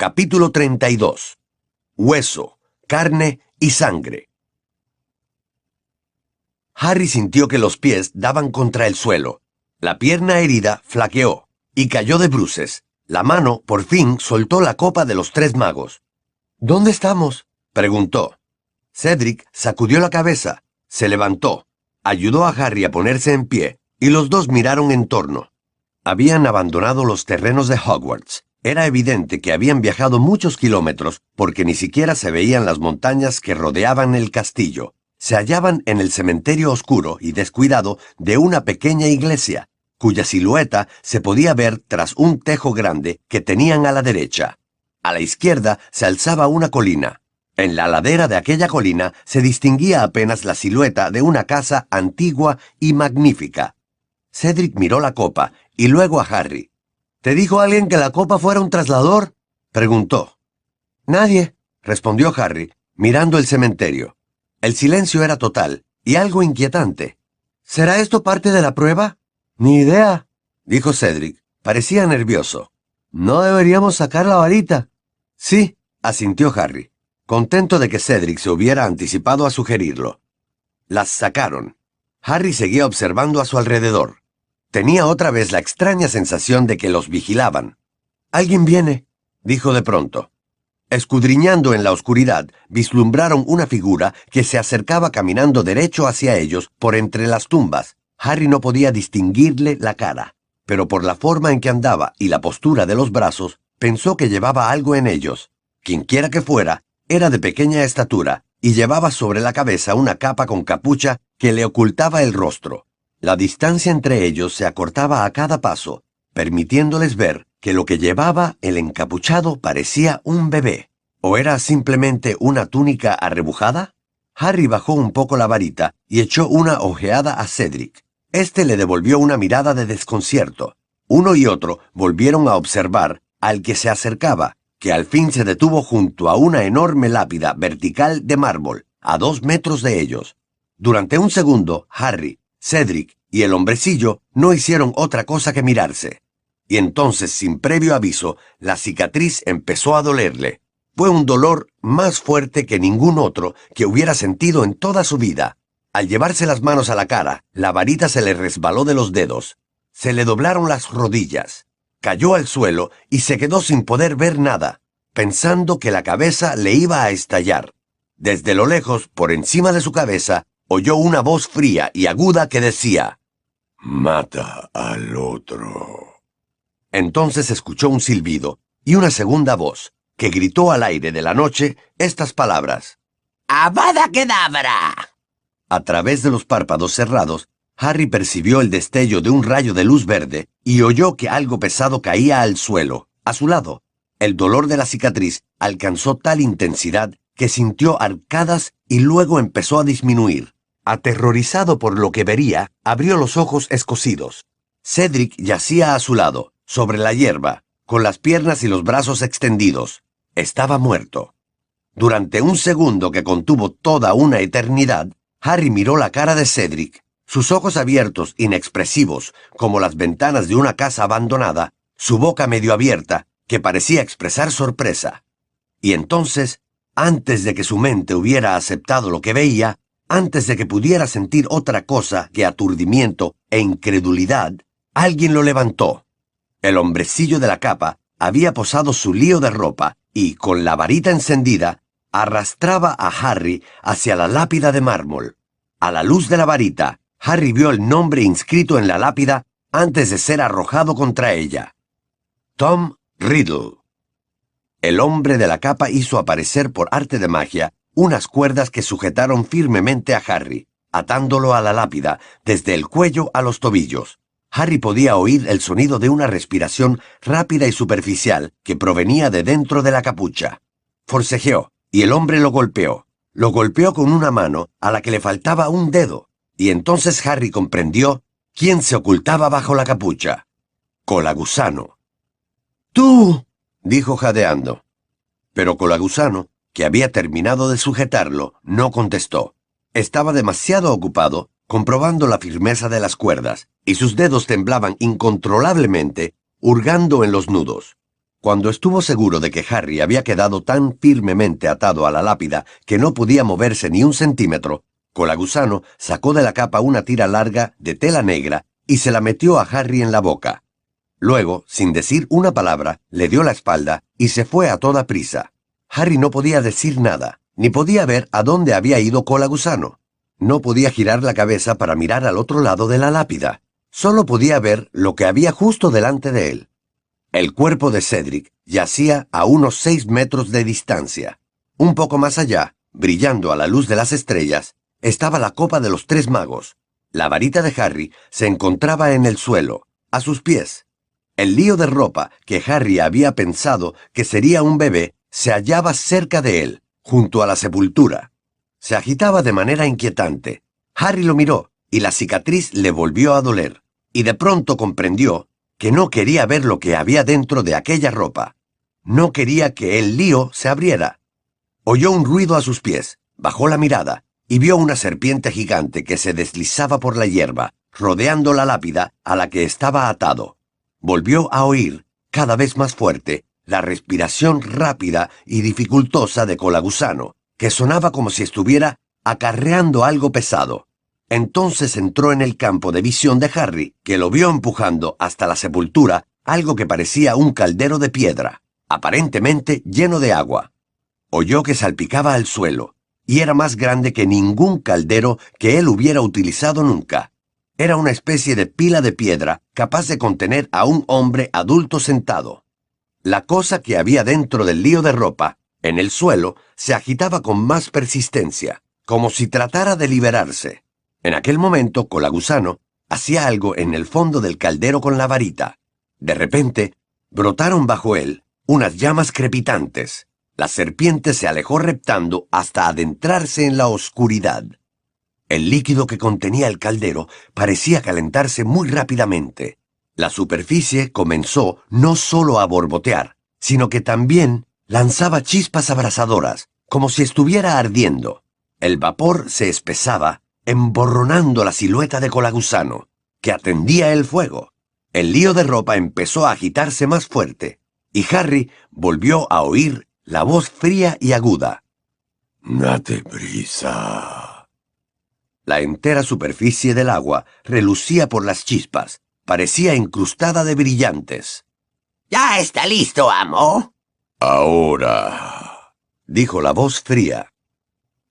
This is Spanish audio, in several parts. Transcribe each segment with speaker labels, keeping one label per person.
Speaker 1: Capítulo 32. Hueso, carne y sangre. Harry sintió que los pies daban contra el suelo. La pierna herida flaqueó y cayó de bruces. La mano, por fin, soltó la copa de los tres magos. ¿Dónde estamos? preguntó. Cedric sacudió la cabeza, se levantó, ayudó a Harry a ponerse en pie, y los dos miraron en torno. Habían abandonado los terrenos de Hogwarts. Era evidente que habían viajado muchos kilómetros porque ni siquiera se veían las montañas que rodeaban el castillo. Se hallaban en el cementerio oscuro y descuidado de una pequeña iglesia, cuya silueta se podía ver tras un tejo grande que tenían a la derecha. A la izquierda se alzaba una colina. En la ladera de aquella colina se distinguía apenas la silueta de una casa antigua y magnífica. Cedric miró la copa y luego a Harry. ¿Te dijo alguien que la copa fuera un traslador? preguntó. Nadie, respondió Harry, mirando el cementerio. El silencio era total y algo inquietante. ¿Será esto parte de la prueba? Ni idea, dijo Cedric. Parecía nervioso. ¿No deberíamos sacar la varita? Sí, asintió Harry, contento de que Cedric se hubiera anticipado a sugerirlo. Las sacaron. Harry seguía observando a su alrededor. Tenía otra vez la extraña sensación de que los vigilaban. Alguien viene, dijo de pronto. Escudriñando en la oscuridad, vislumbraron una figura que se acercaba caminando derecho hacia ellos por entre las tumbas. Harry no podía distinguirle la cara, pero por la forma en que andaba y la postura de los brazos, pensó que llevaba algo en ellos. Quienquiera que fuera, era de pequeña estatura y llevaba sobre la cabeza una capa con capucha que le ocultaba el rostro. La distancia entre ellos se acortaba a cada paso, permitiéndoles ver que lo que llevaba el encapuchado parecía un bebé. ¿O era simplemente una túnica arrebujada? Harry bajó un poco la varita y echó una ojeada a Cedric. Este le devolvió una mirada de desconcierto. Uno y otro volvieron a observar al que se acercaba, que al fin se detuvo junto a una enorme lápida vertical de mármol, a dos metros de ellos. Durante un segundo, Harry, Cedric y el hombrecillo no hicieron otra cosa que mirarse. Y entonces, sin previo aviso, la cicatriz empezó a dolerle. Fue un dolor más fuerte que ningún otro que hubiera sentido en toda su vida. Al llevarse las manos a la cara, la varita se le resbaló de los dedos. Se le doblaron las rodillas. Cayó al suelo y se quedó sin poder ver nada, pensando que la cabeza le iba a estallar. Desde lo lejos, por encima de su cabeza, oyó una voz fría y aguda que decía, Mata al otro. Entonces escuchó un silbido y una segunda voz, que gritó al aire de la noche estas palabras.
Speaker 2: ¡Avada Kedavra!
Speaker 1: A través de los párpados cerrados, Harry percibió el destello de un rayo de luz verde y oyó que algo pesado caía al suelo, a su lado. El dolor de la cicatriz alcanzó tal intensidad que sintió arcadas y luego empezó a disminuir. Aterrorizado por lo que vería, abrió los ojos escocidos. Cedric yacía a su lado, sobre la hierba, con las piernas y los brazos extendidos. Estaba muerto. Durante un segundo que contuvo toda una eternidad, Harry miró la cara de Cedric. Sus ojos abiertos, inexpresivos, como las ventanas de una casa abandonada, su boca medio abierta, que parecía expresar sorpresa. Y entonces, antes de que su mente hubiera aceptado lo que veía, antes de que pudiera sentir otra cosa que aturdimiento e incredulidad, alguien lo levantó. El hombrecillo de la capa había posado su lío de ropa y, con la varita encendida, arrastraba a Harry hacia la lápida de mármol. A la luz de la varita, Harry vio el nombre inscrito en la lápida antes de ser arrojado contra ella. Tom Riddle. El hombre de la capa hizo aparecer por arte de magia unas cuerdas que sujetaron firmemente a Harry, atándolo a la lápida desde el cuello a los tobillos. Harry podía oír el sonido de una respiración rápida y superficial que provenía de dentro de la capucha. Forcejeó, y el hombre lo golpeó. Lo golpeó con una mano a la que le faltaba un dedo, y entonces Harry comprendió quién se ocultaba bajo la capucha. Colagusano. ¡Tú! dijo jadeando. Pero Colagusano que había terminado de sujetarlo, no contestó. Estaba demasiado ocupado comprobando la firmeza de las cuerdas, y sus dedos temblaban incontrolablemente, hurgando en los nudos. Cuando estuvo seguro de que Harry había quedado tan firmemente atado a la lápida que no podía moverse ni un centímetro, Colagusano sacó de la capa una tira larga de tela negra y se la metió a Harry en la boca. Luego, sin decir una palabra, le dio la espalda y se fue a toda prisa. Harry no podía decir nada, ni podía ver a dónde había ido Colagusano. No podía girar la cabeza para mirar al otro lado de la lápida. Solo podía ver lo que había justo delante de él. El cuerpo de Cedric yacía a unos seis metros de distancia. Un poco más allá, brillando a la luz de las estrellas, estaba la copa de los tres magos. La varita de Harry se encontraba en el suelo, a sus pies. El lío de ropa que Harry había pensado que sería un bebé se hallaba cerca de él, junto a la sepultura. Se agitaba de manera inquietante. Harry lo miró y la cicatriz le volvió a doler, y de pronto comprendió que no quería ver lo que había dentro de aquella ropa. No quería que el lío se abriera. Oyó un ruido a sus pies, bajó la mirada y vio una serpiente gigante que se deslizaba por la hierba, rodeando la lápida a la que estaba atado. Volvió a oír, cada vez más fuerte, la respiración rápida y dificultosa de Colagusano, que sonaba como si estuviera acarreando algo pesado. Entonces entró en el campo de visión de Harry, que lo vio empujando hasta la sepultura algo que parecía un caldero de piedra, aparentemente lleno de agua. Oyó que salpicaba al suelo, y era más grande que ningún caldero que él hubiera utilizado nunca. Era una especie de pila de piedra capaz de contener a un hombre adulto sentado. La cosa que había dentro del lío de ropa, en el suelo, se agitaba con más persistencia, como si tratara de liberarse. En aquel momento, Colagusano hacía algo en el fondo del caldero con la varita. De repente, brotaron bajo él unas llamas crepitantes. La serpiente se alejó reptando hasta adentrarse en la oscuridad. El líquido que contenía el caldero parecía calentarse muy rápidamente. La superficie comenzó no solo a borbotear, sino que también lanzaba chispas abrasadoras, como si estuviera ardiendo. El vapor se espesaba emborronando la silueta de Colagusano, que atendía el fuego. El lío de ropa empezó a agitarse más fuerte, y Harry volvió a oír la voz fría y aguda.
Speaker 3: Date prisa.
Speaker 1: La entera superficie del agua relucía por las chispas, parecía incrustada de brillantes.
Speaker 2: ¿Ya está listo, amo?
Speaker 3: Ahora.
Speaker 1: dijo la voz fría.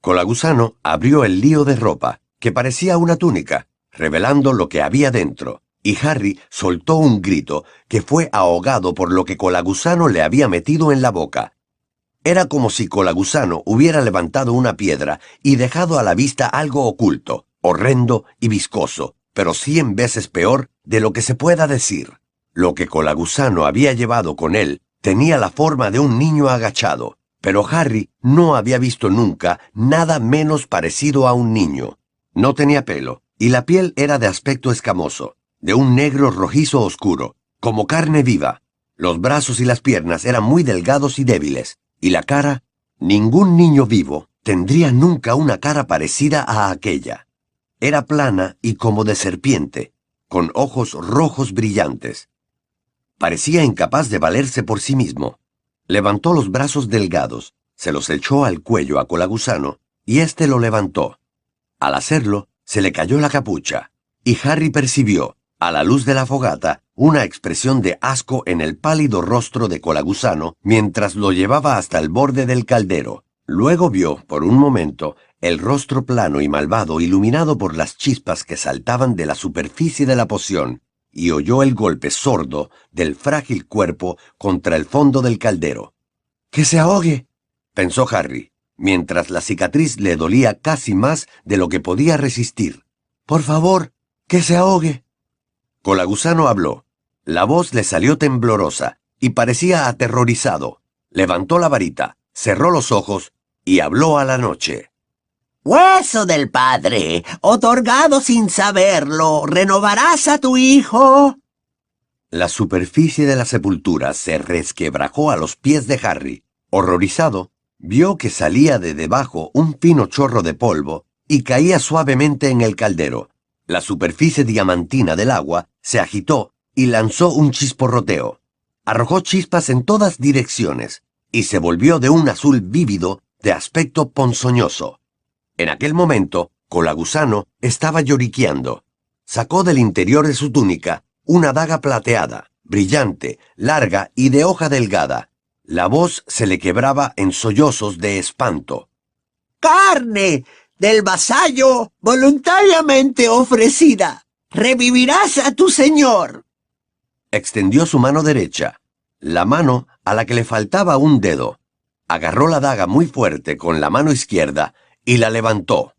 Speaker 1: Colagusano abrió el lío de ropa que parecía una túnica, revelando lo que había dentro, y Harry soltó un grito que fue ahogado por lo que Colagusano le había metido en la boca. Era como si Colagusano hubiera levantado una piedra y dejado a la vista algo oculto, horrendo y viscoso, pero cien veces peor de lo que se pueda decir. Lo que Colagusano había llevado con él tenía la forma de un niño agachado, pero Harry no había visto nunca nada menos parecido a un niño. No tenía pelo, y la piel era de aspecto escamoso, de un negro rojizo oscuro, como carne viva. Los brazos y las piernas eran muy delgados y débiles, y la cara, ningún niño vivo tendría nunca una cara parecida a aquella. Era plana y como de serpiente, con ojos rojos brillantes. Parecía incapaz de valerse por sí mismo. Levantó los brazos delgados, se los echó al cuello a Colagusano, y éste lo levantó. Al hacerlo, se le cayó la capucha, y Harry percibió, a la luz de la fogata, una expresión de asco en el pálido rostro de Colagusano mientras lo llevaba hasta el borde del caldero. Luego vio, por un momento, el rostro plano y malvado iluminado por las chispas que saltaban de la superficie de la poción, y oyó el golpe sordo del frágil cuerpo contra el fondo del caldero. ¡Que se ahogue! pensó Harry mientras la cicatriz le dolía casi más de lo que podía resistir. Por favor, que se ahogue. Colagusano habló. La voz le salió temblorosa y parecía aterrorizado. Levantó la varita, cerró los ojos y habló a la noche.
Speaker 2: Hueso del padre, otorgado sin saberlo, ¿renovarás a tu hijo?
Speaker 1: La superficie de la sepultura se resquebrajó a los pies de Harry. Horrorizado, Vio que salía de debajo un fino chorro de polvo y caía suavemente en el caldero. La superficie diamantina del agua se agitó y lanzó un chisporroteo. arrojó chispas en todas direcciones y se volvió de un azul vívido de aspecto ponzoñoso. En aquel momento, Colagusano estaba lloriqueando. Sacó del interior de su túnica una daga plateada, brillante, larga y de hoja delgada. La voz se le quebraba en sollozos de espanto.
Speaker 2: ¡Carne! del vasallo voluntariamente ofrecida. Revivirás a tu señor.
Speaker 1: Extendió su mano derecha, la mano a la que le faltaba un dedo. Agarró la daga muy fuerte con la mano izquierda y la levantó.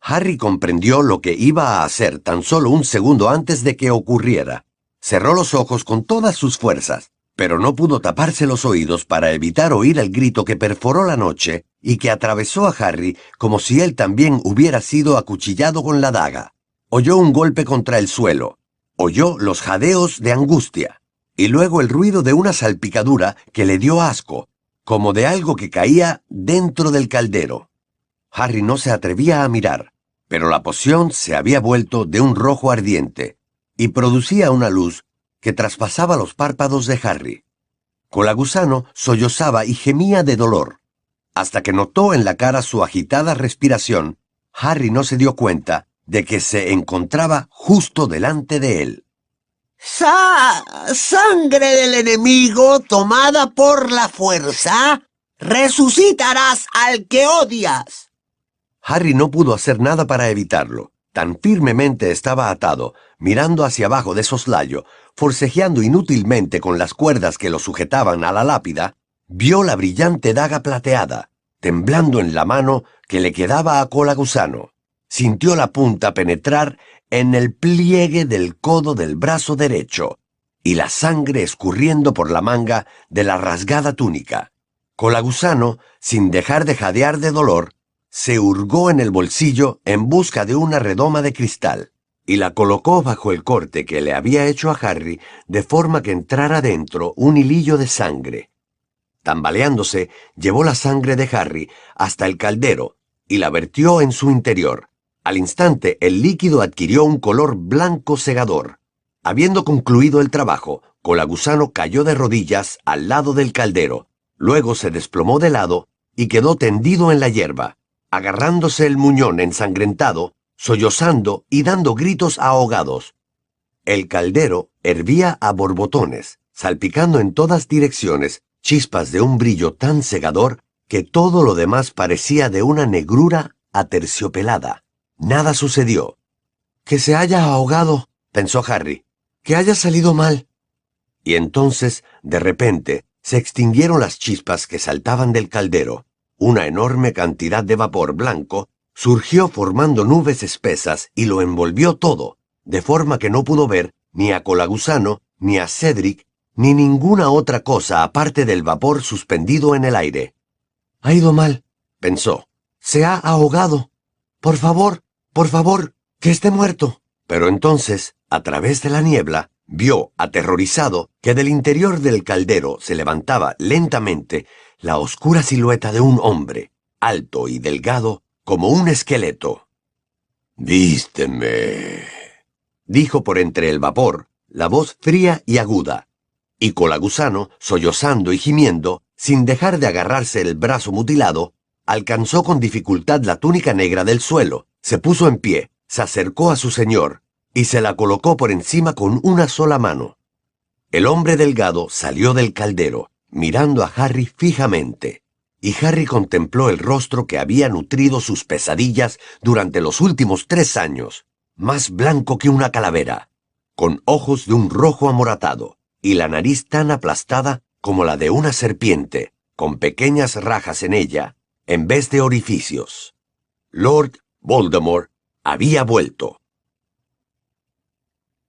Speaker 1: Harry comprendió lo que iba a hacer tan solo un segundo antes de que ocurriera. Cerró los ojos con todas sus fuerzas, pero no pudo taparse los oídos para evitar oír el grito que perforó la noche y que atravesó a Harry como si él también hubiera sido acuchillado con la daga. Oyó un golpe contra el suelo, oyó los jadeos de angustia, y luego el ruido de una salpicadura que le dio asco, como de algo que caía dentro del caldero. Harry no se atrevía a mirar, pero la poción se había vuelto de un rojo ardiente, y producía una luz que traspasaba los párpados de Harry. Colagusano sollozaba y gemía de dolor. Hasta que notó en la cara su agitada respiración, Harry no se dio cuenta de que se encontraba justo delante de él.
Speaker 2: ¡Sa sangre del enemigo tomada por la fuerza! ¡Resucitarás al que odias!
Speaker 1: Harry no pudo hacer nada para evitarlo. Tan firmemente estaba atado, mirando hacia abajo de soslayo, forcejeando inútilmente con las cuerdas que lo sujetaban a la lápida, vio la brillante daga plateada, temblando en la mano que le quedaba a cola gusano. Sintió la punta penetrar en el pliegue del codo del brazo derecho y la sangre escurriendo por la manga de la rasgada túnica. Colagusano, sin dejar de jadear de dolor, se hurgó en el bolsillo en busca de una redoma de cristal y la colocó bajo el corte que le había hecho a Harry de forma que entrara dentro un hilillo de sangre. Tambaleándose, llevó la sangre de Harry hasta el caldero y la vertió en su interior. Al instante el líquido adquirió un color blanco cegador. Habiendo concluido el trabajo, Colagusano cayó de rodillas al lado del caldero, luego se desplomó de lado y quedó tendido en la hierba, agarrándose el muñón ensangrentado, sollozando y dando gritos ahogados. El caldero hervía a borbotones, salpicando en todas direcciones chispas de un brillo tan cegador que todo lo demás parecía de una negrura aterciopelada. Nada sucedió. Que se haya ahogado, pensó Harry, que haya salido mal. Y entonces, de repente, se extinguieron las chispas que saltaban del caldero. Una enorme cantidad de vapor blanco surgió formando nubes espesas y lo envolvió todo, de forma que no pudo ver ni a Colagusano, ni a Cedric, ni ninguna otra cosa aparte del vapor suspendido en el aire. Ha ido mal, pensó. Se ha ahogado. Por favor, por favor, que esté muerto. Pero entonces, a través de la niebla, vio, aterrorizado, que del interior del caldero se levantaba lentamente la oscura silueta de un hombre, alto y delgado como un esqueleto.
Speaker 3: Vísteme,
Speaker 1: dijo por entre el vapor, la voz fría y aguda, y Colagusano, sollozando y gimiendo, sin dejar de agarrarse el brazo mutilado, alcanzó con dificultad la túnica negra del suelo, se puso en pie, se acercó a su señor, y se la colocó por encima con una sola mano. El hombre delgado salió del caldero, mirando a Harry fijamente, y Harry contempló el rostro que había nutrido sus pesadillas durante los últimos tres años, más blanco que una calavera, con ojos de un rojo amoratado, y la nariz tan aplastada como la de una serpiente, con pequeñas rajas en ella, en vez de orificios. Lord Voldemort había vuelto.